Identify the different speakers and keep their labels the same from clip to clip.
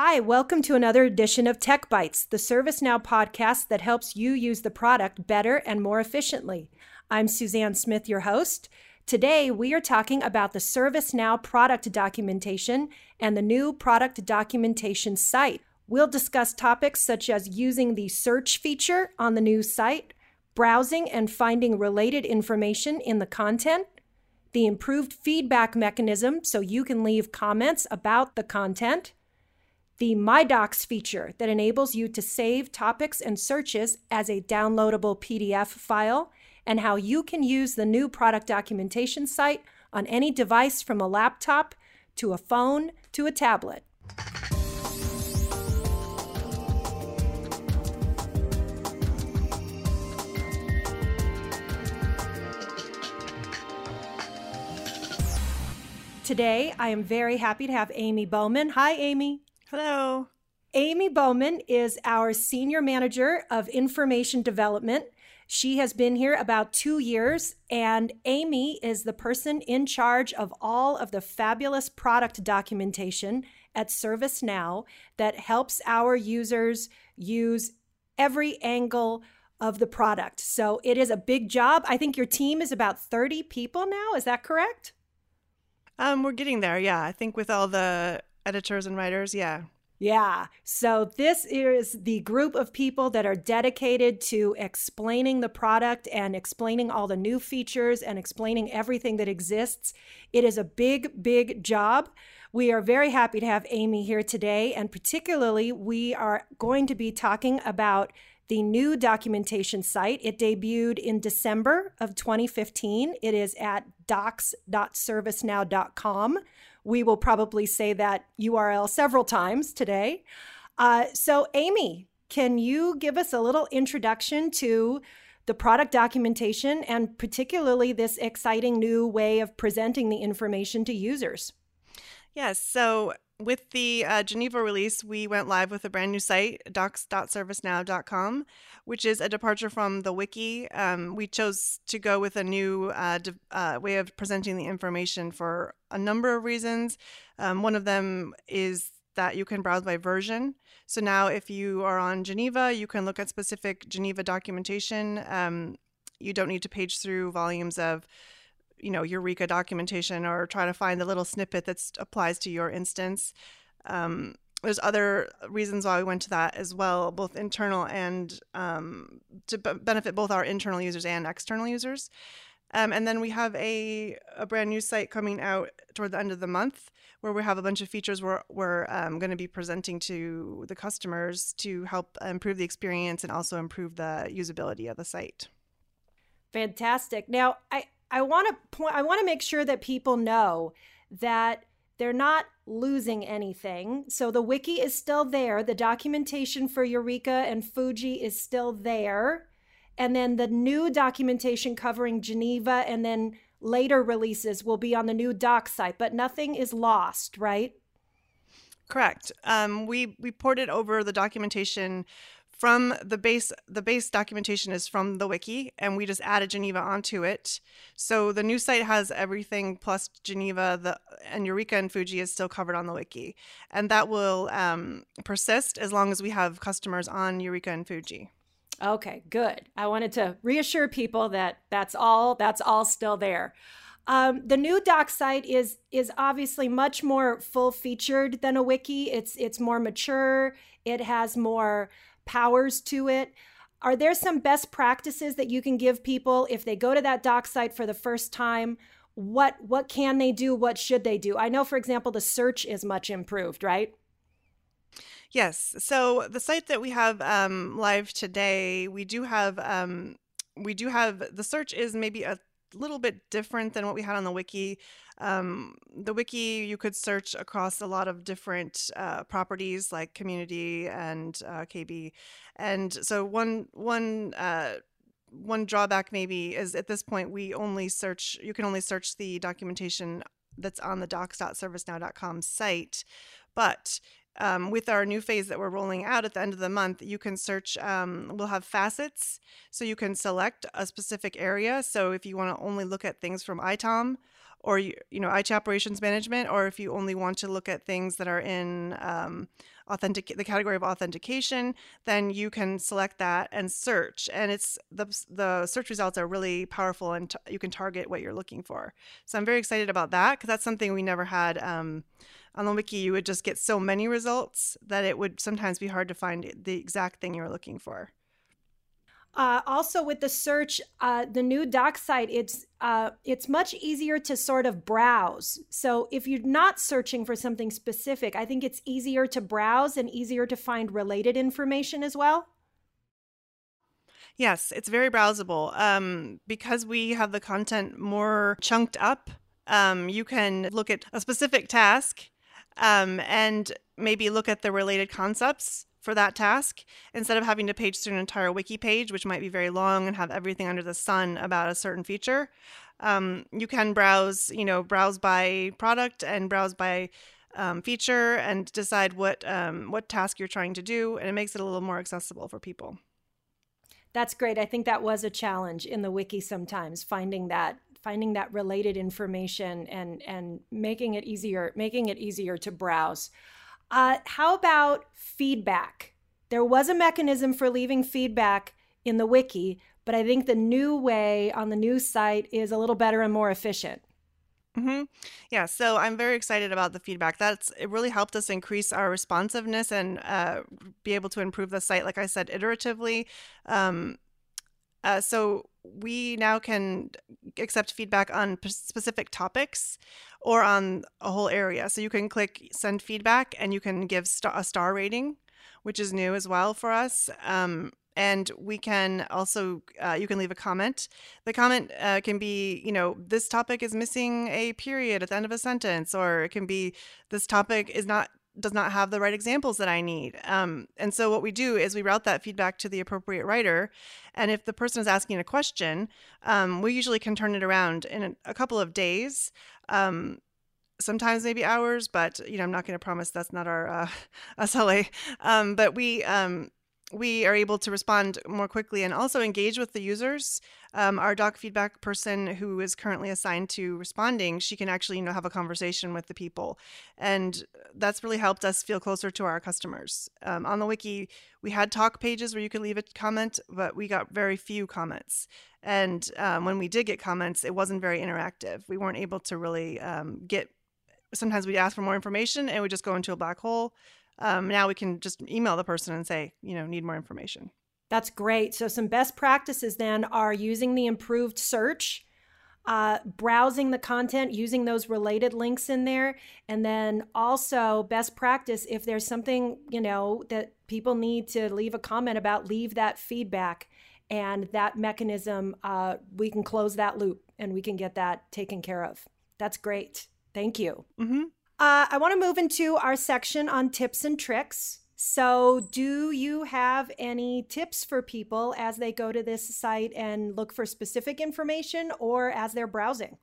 Speaker 1: Hi, welcome to another edition of Tech Bytes, the ServiceNow podcast that helps you use the product better and more efficiently. I'm Suzanne Smith, your host. Today, we are talking about the ServiceNow product documentation and the new product documentation site. We'll discuss topics such as using the search feature on the new site, browsing and finding related information in the content, the improved feedback mechanism so you can leave comments about the content, the My Docs feature that enables you to save topics and searches as a downloadable PDF file, and how you can use the new product documentation site on any device from a laptop to a phone to a tablet. Today, I am very happy to have Amy Bowman. Hi, Amy.
Speaker 2: Hello.
Speaker 1: Amy Bowman is our Senior Manager of Information Development. She has been here about two years, and Amy is the person in charge of all of the fabulous product documentation at ServiceNow that helps our users use every angle of the product. So it is a big job. I think your team is about 30 people now. Is that correct?
Speaker 2: Um, we're getting there. Yeah, I think with all the editors and writers, yeah.
Speaker 1: Yeah. So this is the group of people that are dedicated to explaining the product and explaining all the new features and explaining everything that exists. It is a big, big job. We are very happy to have Amy here today, and particularly, we are going to be talking about the new documentation site. It debuted in December of 2015. It is at docs.servicenow.com. We will probably say that URL several times today. Uh, so, Amy, can you give us a little introduction to the product documentation and particularly this exciting new way of presenting the information to users?
Speaker 2: Yes. So, with the uh, Geneva release, we went live with a brand new site, docs.servicenow.com, which is a departure from the wiki. Um, we chose to go with a new uh, de- uh, way of presenting the information for a number of reasons. Um, one of them is that you can browse by version. So now, if you are on Geneva, you can look at specific Geneva documentation. Um, you don't need to page through volumes of you know eureka documentation or try to find the little snippet that applies to your instance um, there's other reasons why we went to that as well both internal and um, to b- benefit both our internal users and external users um, and then we have a, a brand new site coming out toward the end of the month where we have a bunch of features we're, we're um, going to be presenting to the customers to help improve the experience and also improve the usability of the site.
Speaker 1: Fantastic. Now, I, I want to point I want to make sure that people know that they're not losing anything. So the wiki is still there. The documentation for Eureka and Fuji is still there. And then the new documentation covering Geneva and then later releases will be on the new doc site, but nothing is lost, right?
Speaker 2: Correct. Um, we we ported over the documentation from the base the base documentation is from the wiki and we just added geneva onto it. So the new site has everything plus geneva the and eureka and fuji is still covered on the wiki. And that will um, persist as long as we have customers on eureka and fuji.
Speaker 1: Okay good. I wanted to reassure people that that's all that's all still there. Um, the new doc site is is obviously much more full featured than a wiki. It's it's more mature. It has more powers to it. Are there some best practices that you can give people if they go to that doc site for the first time? What what can they do? What should they do? I know, for example, the search is much improved, right?
Speaker 2: Yes. So the site that we have um, live today, we do have um, we do have the search is maybe a little bit different than what we had on the wiki. Um, the wiki, you could search across a lot of different uh, properties like community and uh, KB. And so one one uh, one drawback maybe is at this point we only search. You can only search the documentation that's on the docs.servicenow.com site, but um, with our new phase that we're rolling out at the end of the month, you can search, um, we'll have facets. So you can select a specific area. So if you want to only look at things from ITOM, or you, know IT operations management, or if you only want to look at things that are in um, authentic the category of authentication, then you can select that and search. And it's the the search results are really powerful, and t- you can target what you're looking for. So I'm very excited about that because that's something we never had. Um, on the wiki, you would just get so many results that it would sometimes be hard to find the exact thing you were looking for.
Speaker 1: Uh, also, with the search, uh, the new doc site, it's uh, it's much easier to sort of browse. So if you're not searching for something specific, I think it's easier to browse and easier to find related information as well.
Speaker 2: Yes, it's very browsable. Um, because we have the content more chunked up, um, you can look at a specific task um, and maybe look at the related concepts for that task instead of having to page through an entire wiki page, which might be very long and have everything under the sun about a certain feature. Um, you can browse, you know, browse by product and browse by um, feature and decide what um, what task you're trying to do, and it makes it a little more accessible for people.
Speaker 1: That's great. I think that was a challenge in the wiki sometimes finding that finding that related information and and making it easier making it easier to browse. Uh, how about feedback? There was a mechanism for leaving feedback in the wiki, but I think the new way on the new site is a little better and more efficient.
Speaker 2: Mm-hmm. Yeah, so I'm very excited about the feedback. That's it. Really helped us increase our responsiveness and uh, be able to improve the site. Like I said, iteratively. Um, uh, so we now can accept feedback on p- specific topics or on a whole area. So you can click send feedback and you can give st- a star rating, which is new as well for us. Um, and we can also uh, you can leave a comment the comment uh, can be you know this topic is missing a period at the end of a sentence or it can be this topic is not does not have the right examples that I need. Um, and so what we do is we route that feedback to the appropriate writer. And if the person is asking a question, um, we usually can turn it around in a, couple of days. Um, sometimes maybe hours, but you know I'm not going to promise that's not our uh, SLA. Um, but we um, we are able to respond more quickly and also engage with the users. Um, our doc feedback person who is currently assigned to responding, she can actually, you know, have a conversation with the people, and that's really helped us feel closer to our customers. Um, on the wiki, we had talk pages where you could leave a comment, but we got very few comments. And um, when we did get comments, it wasn't very interactive. We weren't able to really um, get. Sometimes we'd ask for more information, and we just go into a black hole um, now we can just email the person and say, you know, need more information.
Speaker 1: That's great. So, some best practices then are using the improved search, uh, browsing the content, using those related links in there, and then also best practice if there's something you know that people need to leave a comment about, leave that feedback, and that mechanism uh, we can close that loop and we can get that taken care of. That's great. Thank you.
Speaker 2: Mm-hmm.
Speaker 1: Uh, I want to move into our section on tips and tricks. So, do you have any tips for people as they go to this site and look for specific information or as they're browsing?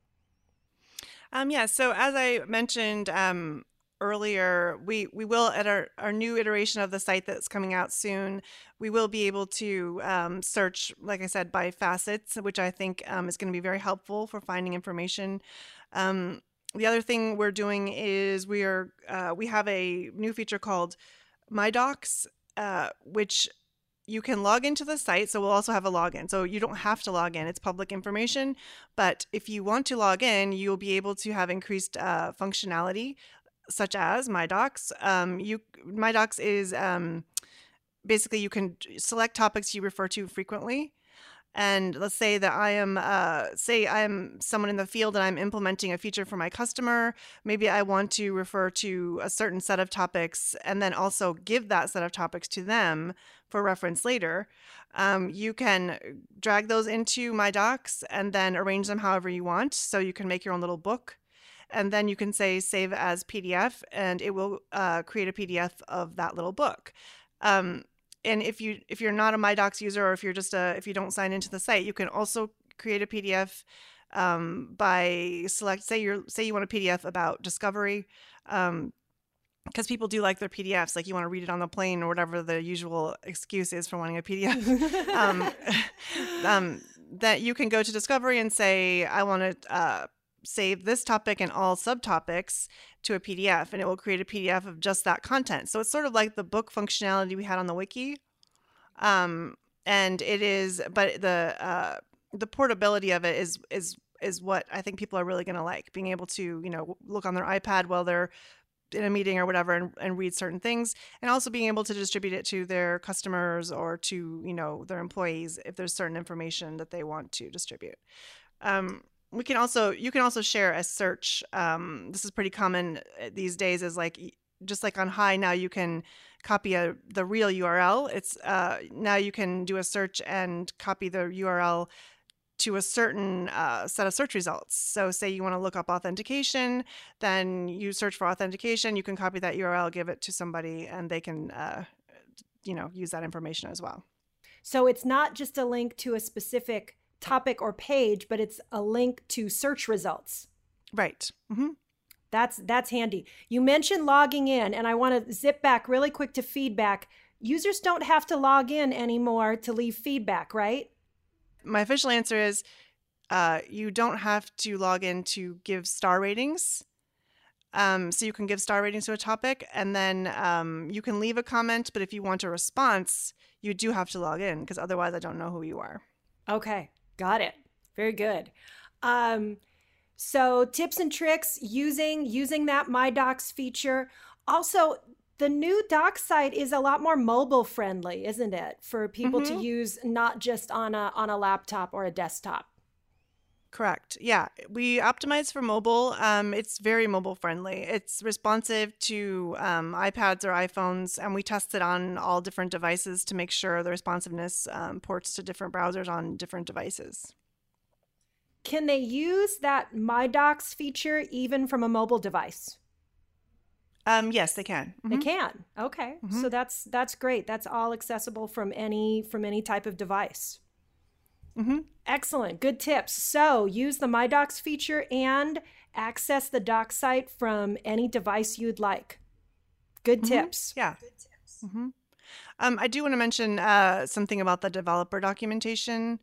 Speaker 2: Um, yeah, so as I mentioned um, earlier, we, we will, at our, our new iteration of the site that's coming out soon, we will be able to um, search, like I said, by facets, which I think um, is going to be very helpful for finding information. Um, the other thing we're doing is we are uh, we have a new feature called My Docs, uh, which you can log into the site. So we'll also have a login. So you don't have to log in; it's public information. But if you want to log in, you'll be able to have increased uh, functionality, such as My Docs. Um, you My Docs is um, basically you can select topics you refer to frequently and let's say that I am, uh, say I am someone in the field and I'm implementing a feature for my customer. Maybe I want to refer to a certain set of topics and then also give that set of topics to them for reference later. Um, you can drag those into my docs and then arrange them however you want. So you can make your own little book. And then you can say save as PDF and it will uh, create a PDF of that little book. Um, and if you if you're not a MyDocs user or if you're just a if you don't sign into the site, you can also create a PDF um, by select say you're say you want a PDF about discovery. Um, because people do like their PDFs, like you want to read it on the plane or whatever the usual excuse is for wanting a PDF. um, um, that you can go to Discovery and say, I want to uh, save this topic and all subtopics to a PDF, and it will create a PDF of just that content. So it's sort of like the book functionality we had on the wiki. Um, and it is, but the uh, the portability of it is is is what I think people are really going to like. Being able to you know look on their iPad while they're in a meeting or whatever and, and read certain things and also being able to distribute it to their customers or to you know their employees if there's certain information that they want to distribute um, we can also you can also share a search um, this is pretty common uh, these days is like just like on High now you can copy a the real url it's uh, now you can do a search and copy the url to a certain uh, set of search results. So, say you want to look up authentication, then you search for authentication. You can copy that URL, give it to somebody, and they can, uh, you know, use that information as well.
Speaker 1: So it's not just a link to a specific topic or page, but it's a link to search results.
Speaker 2: Right. Mm-hmm.
Speaker 1: That's that's handy. You mentioned logging in, and I want to zip back really quick to feedback. Users don't have to log in anymore to leave feedback, right?
Speaker 2: my official answer is uh, you don't have to log in to give star ratings. Um, so you can give star ratings to a topic, and then um, you can leave a comment. But if you want a response, you do have to log in because otherwise, I don't know who you are.
Speaker 1: Okay, got it. Very good. Um, so tips and tricks using using that My Docs feature. Also, the new doc site is a lot more mobile friendly isn't it for people mm-hmm. to use not just on a on a laptop or a desktop
Speaker 2: correct yeah we optimize for mobile um, it's very mobile friendly it's responsive to um, ipads or iphones and we test it on all different devices to make sure the responsiveness um, ports to different browsers on different devices
Speaker 1: can they use that my docs feature even from a mobile device
Speaker 2: um, yes, they can.
Speaker 1: Mm-hmm. They can. Okay, mm-hmm. so that's that's great. That's all accessible from any from any type of device. Mm-hmm. Excellent. Good tips. So use the My Docs feature and access the doc site from any device you'd like. Good mm-hmm. tips.
Speaker 2: Yeah. Good tips. Mm-hmm. Um, I do want to mention uh, something about the developer documentation.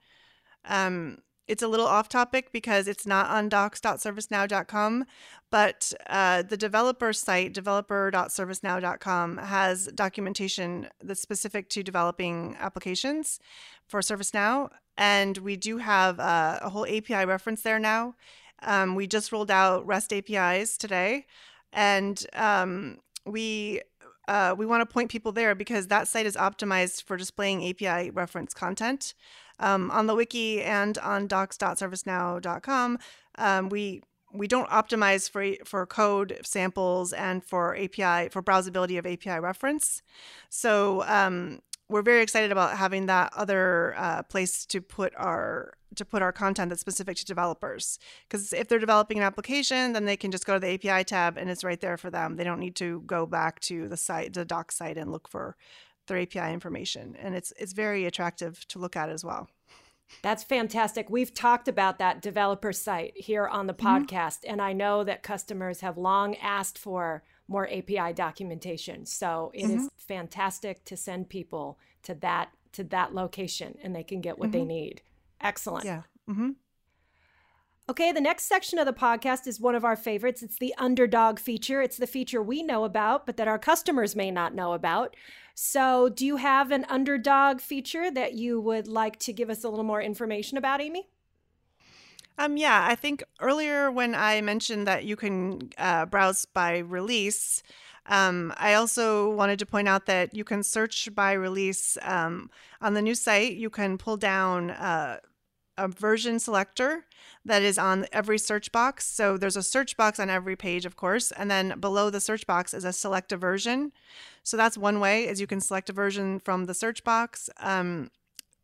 Speaker 2: Um, it's a little off topic because it's not on docs.servicenow.com, but uh, the developer site, developer.servicenow.com, has documentation that's specific to developing applications for ServiceNow. And we do have uh, a whole API reference there now. Um, we just rolled out REST APIs today. And um, we uh, we want to point people there because that site is optimized for displaying API reference content. Um, on the wiki and on docs.servicenow.com, um, we we don't optimize for for code samples and for API for browsability of API reference. So um, we're very excited about having that other uh, place to put our to put our content that's specific to developers. Because if they're developing an application, then they can just go to the API tab and it's right there for them. They don't need to go back to the site, the doc site, and look for their API information. And it's it's very attractive to look at as well.
Speaker 1: That's fantastic. We've talked about that developer site here on the mm-hmm. podcast, and I know that customers have long asked for more API documentation. So it mm-hmm. is fantastic to send people to that to that location, and they can get what mm-hmm. they need. Excellent.
Speaker 2: Yeah.
Speaker 1: Okay, the next section of the podcast is one of our favorites. It's the underdog feature. It's the feature we know about, but that our customers may not know about. So, do you have an underdog feature that you would like to give us a little more information about, Amy?
Speaker 2: Um, yeah, I think earlier when I mentioned that you can uh, browse by release, um, I also wanted to point out that you can search by release um, on the new site. You can pull down uh, a version selector that is on every search box. So there's a search box on every page, of course, and then below the search box is a select a version. So that's one way is you can select a version from the search box. Um,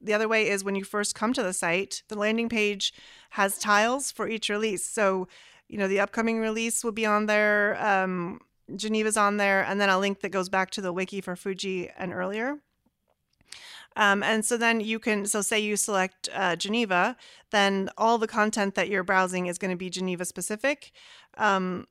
Speaker 2: the other way is when you first come to the site, the landing page has tiles for each release. So, you know, the upcoming release will be on there, um, Geneva's on there, and then a link that goes back to the wiki for Fuji and earlier. Um, and so then you can, so say you select uh, Geneva, then all the content that you're browsing is going to be Geneva specific. Um,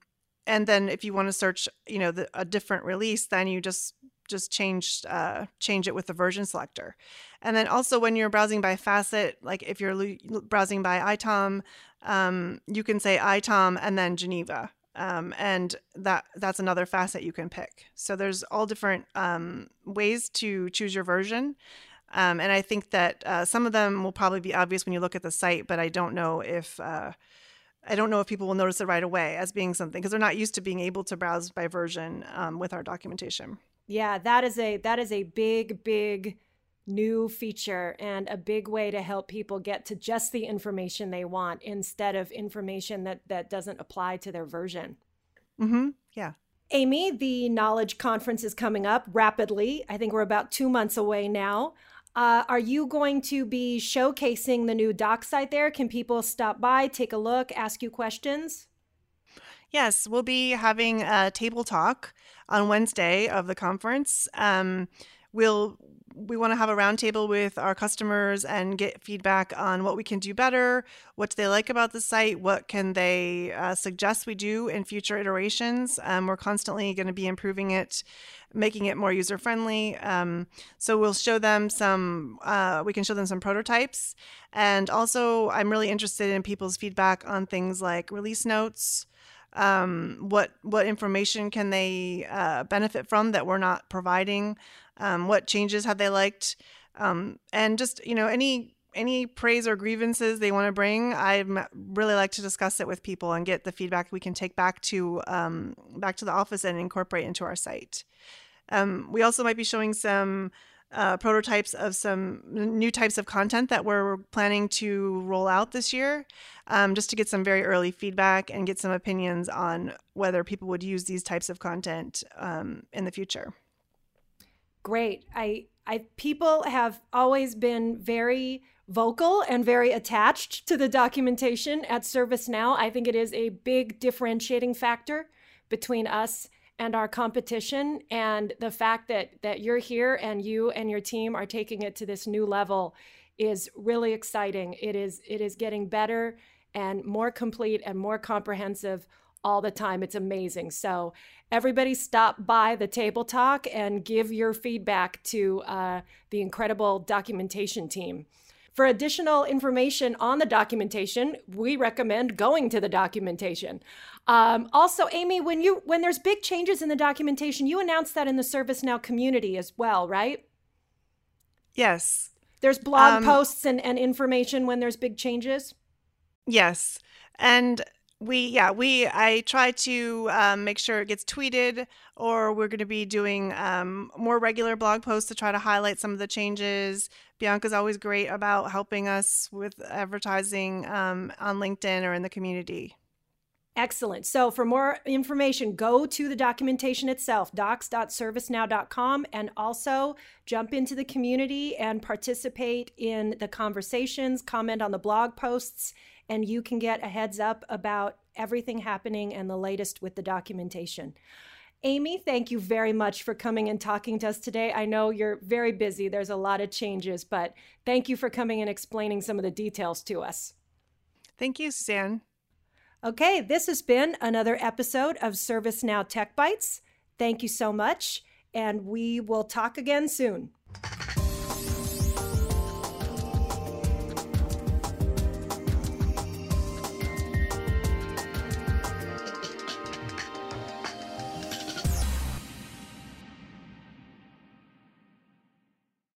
Speaker 2: and then if you want to search, you know, the, a different release, then you just just change uh, change it with the version selector. And then also when you're browsing by facet, like if you're browsing by ITOM, um, you can say ITOM and then Geneva. Um, and that that's another facet you can pick. So there's all different um, ways to choose your version. Um, and I think that uh, some of them will probably be obvious when you look at the site, but I don't know if uh, I don't know if people will notice it right away as being something because they're not used to being able to browse by version um, with our documentation.
Speaker 1: Yeah, that is a that is a big big new feature and a big way to help people get to just the information they want instead of information that that doesn't apply to their version.
Speaker 2: Mhm. Yeah.
Speaker 1: Amy, the Knowledge Conference is coming up rapidly. I think we're about two months away now. Uh, are you going to be showcasing the new doc site there? Can people stop by, take a look, ask you questions?
Speaker 2: Yes, we'll be having a table talk on Wednesday of the conference. Um, we'll we want to have a roundtable with our customers and get feedback on what we can do better, what do they like about the site, what can they uh, suggest we do in future iterations. Um, we're constantly going to be improving it, making it more user friendly. Um, so we'll show them some, uh, we can show them some prototypes. And also, I'm really interested in people's feedback on things like release notes. Um, what what information can they uh, benefit from that we're not providing? Um, what changes have they liked? Um, and just you know any any praise or grievances they want to bring, I really like to discuss it with people and get the feedback we can take back to um, back to the office and incorporate into our site. Um, we also might be showing some uh, prototypes of some new types of content that we're planning to roll out this year, um, just to get some very early feedback and get some opinions on whether people would use these types of content um, in the future
Speaker 1: great. I I people have always been very vocal and very attached to the documentation at ServiceNow. I think it is a big differentiating factor between us and our competition and the fact that that you're here and you and your team are taking it to this new level is really exciting. It is it is getting better and more complete and more comprehensive all the time. It's amazing. So, everybody stop by the table talk and give your feedback to uh, the incredible documentation team. For additional information on the documentation, we recommend going to the documentation. Um, also, Amy, when you when there's big changes in the documentation, you announce that in the ServiceNow community as well, right?
Speaker 2: Yes.
Speaker 1: There's blog um, posts and, and information when there's big changes.
Speaker 2: Yes. And we yeah we i try to um, make sure it gets tweeted or we're going to be doing um, more regular blog posts to try to highlight some of the changes bianca's always great about helping us with advertising um, on linkedin or in the community
Speaker 1: Excellent. So, for more information, go to the documentation itself, docs.servicenow.com, and also jump into the community and participate in the conversations, comment on the blog posts, and you can get a heads up about everything happening and the latest with the documentation. Amy, thank you very much for coming and talking to us today. I know you're very busy, there's a lot of changes, but thank you for coming and explaining some of the details to us.
Speaker 2: Thank you, Suzanne.
Speaker 1: Okay, this has been another episode of ServiceNow Tech Bytes. Thank you so much, and we will talk again soon.